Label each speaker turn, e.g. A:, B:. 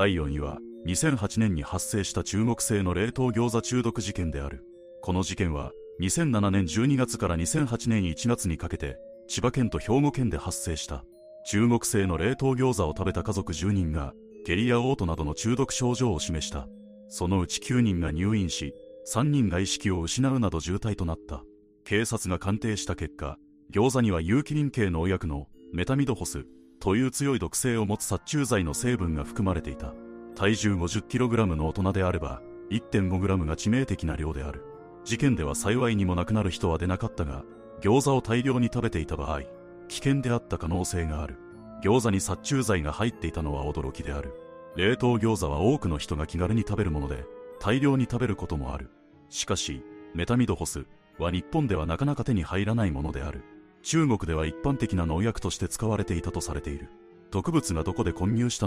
A: 第4位は、2008年に発生した中国製の冷凍餃子中毒事件である。この事件は、2007年12月から2008年1月にかけて、千葉県と兵庫県で発生した。中国製の冷凍餃子を食べた家族10人が、下痢や嘔吐などの中毒症状を示した。そのうち9人が入院し、3人が意識を失うなど重体となった。警察が鑑定した結果、餃子には有機リン系農薬のメタミドホスという強い毒性を持つ殺虫剤の成分が含まれていた。体重 50kg の大人であれば、1.5g が致命的な量である。事件では幸いにも亡くなる人は出なかったが、餃子を大量に食べていた場合、危険であった可能性がある。餃子に殺虫剤が入っていたのは驚きである。冷凍餃子は多くの人が気軽に食べるもので、大量に食べることもある。しかし、メタミドホスは日本ではなかなか手に入らないものである。中国では一般的な農薬として使われていたとされている。毒物がどこで混入したの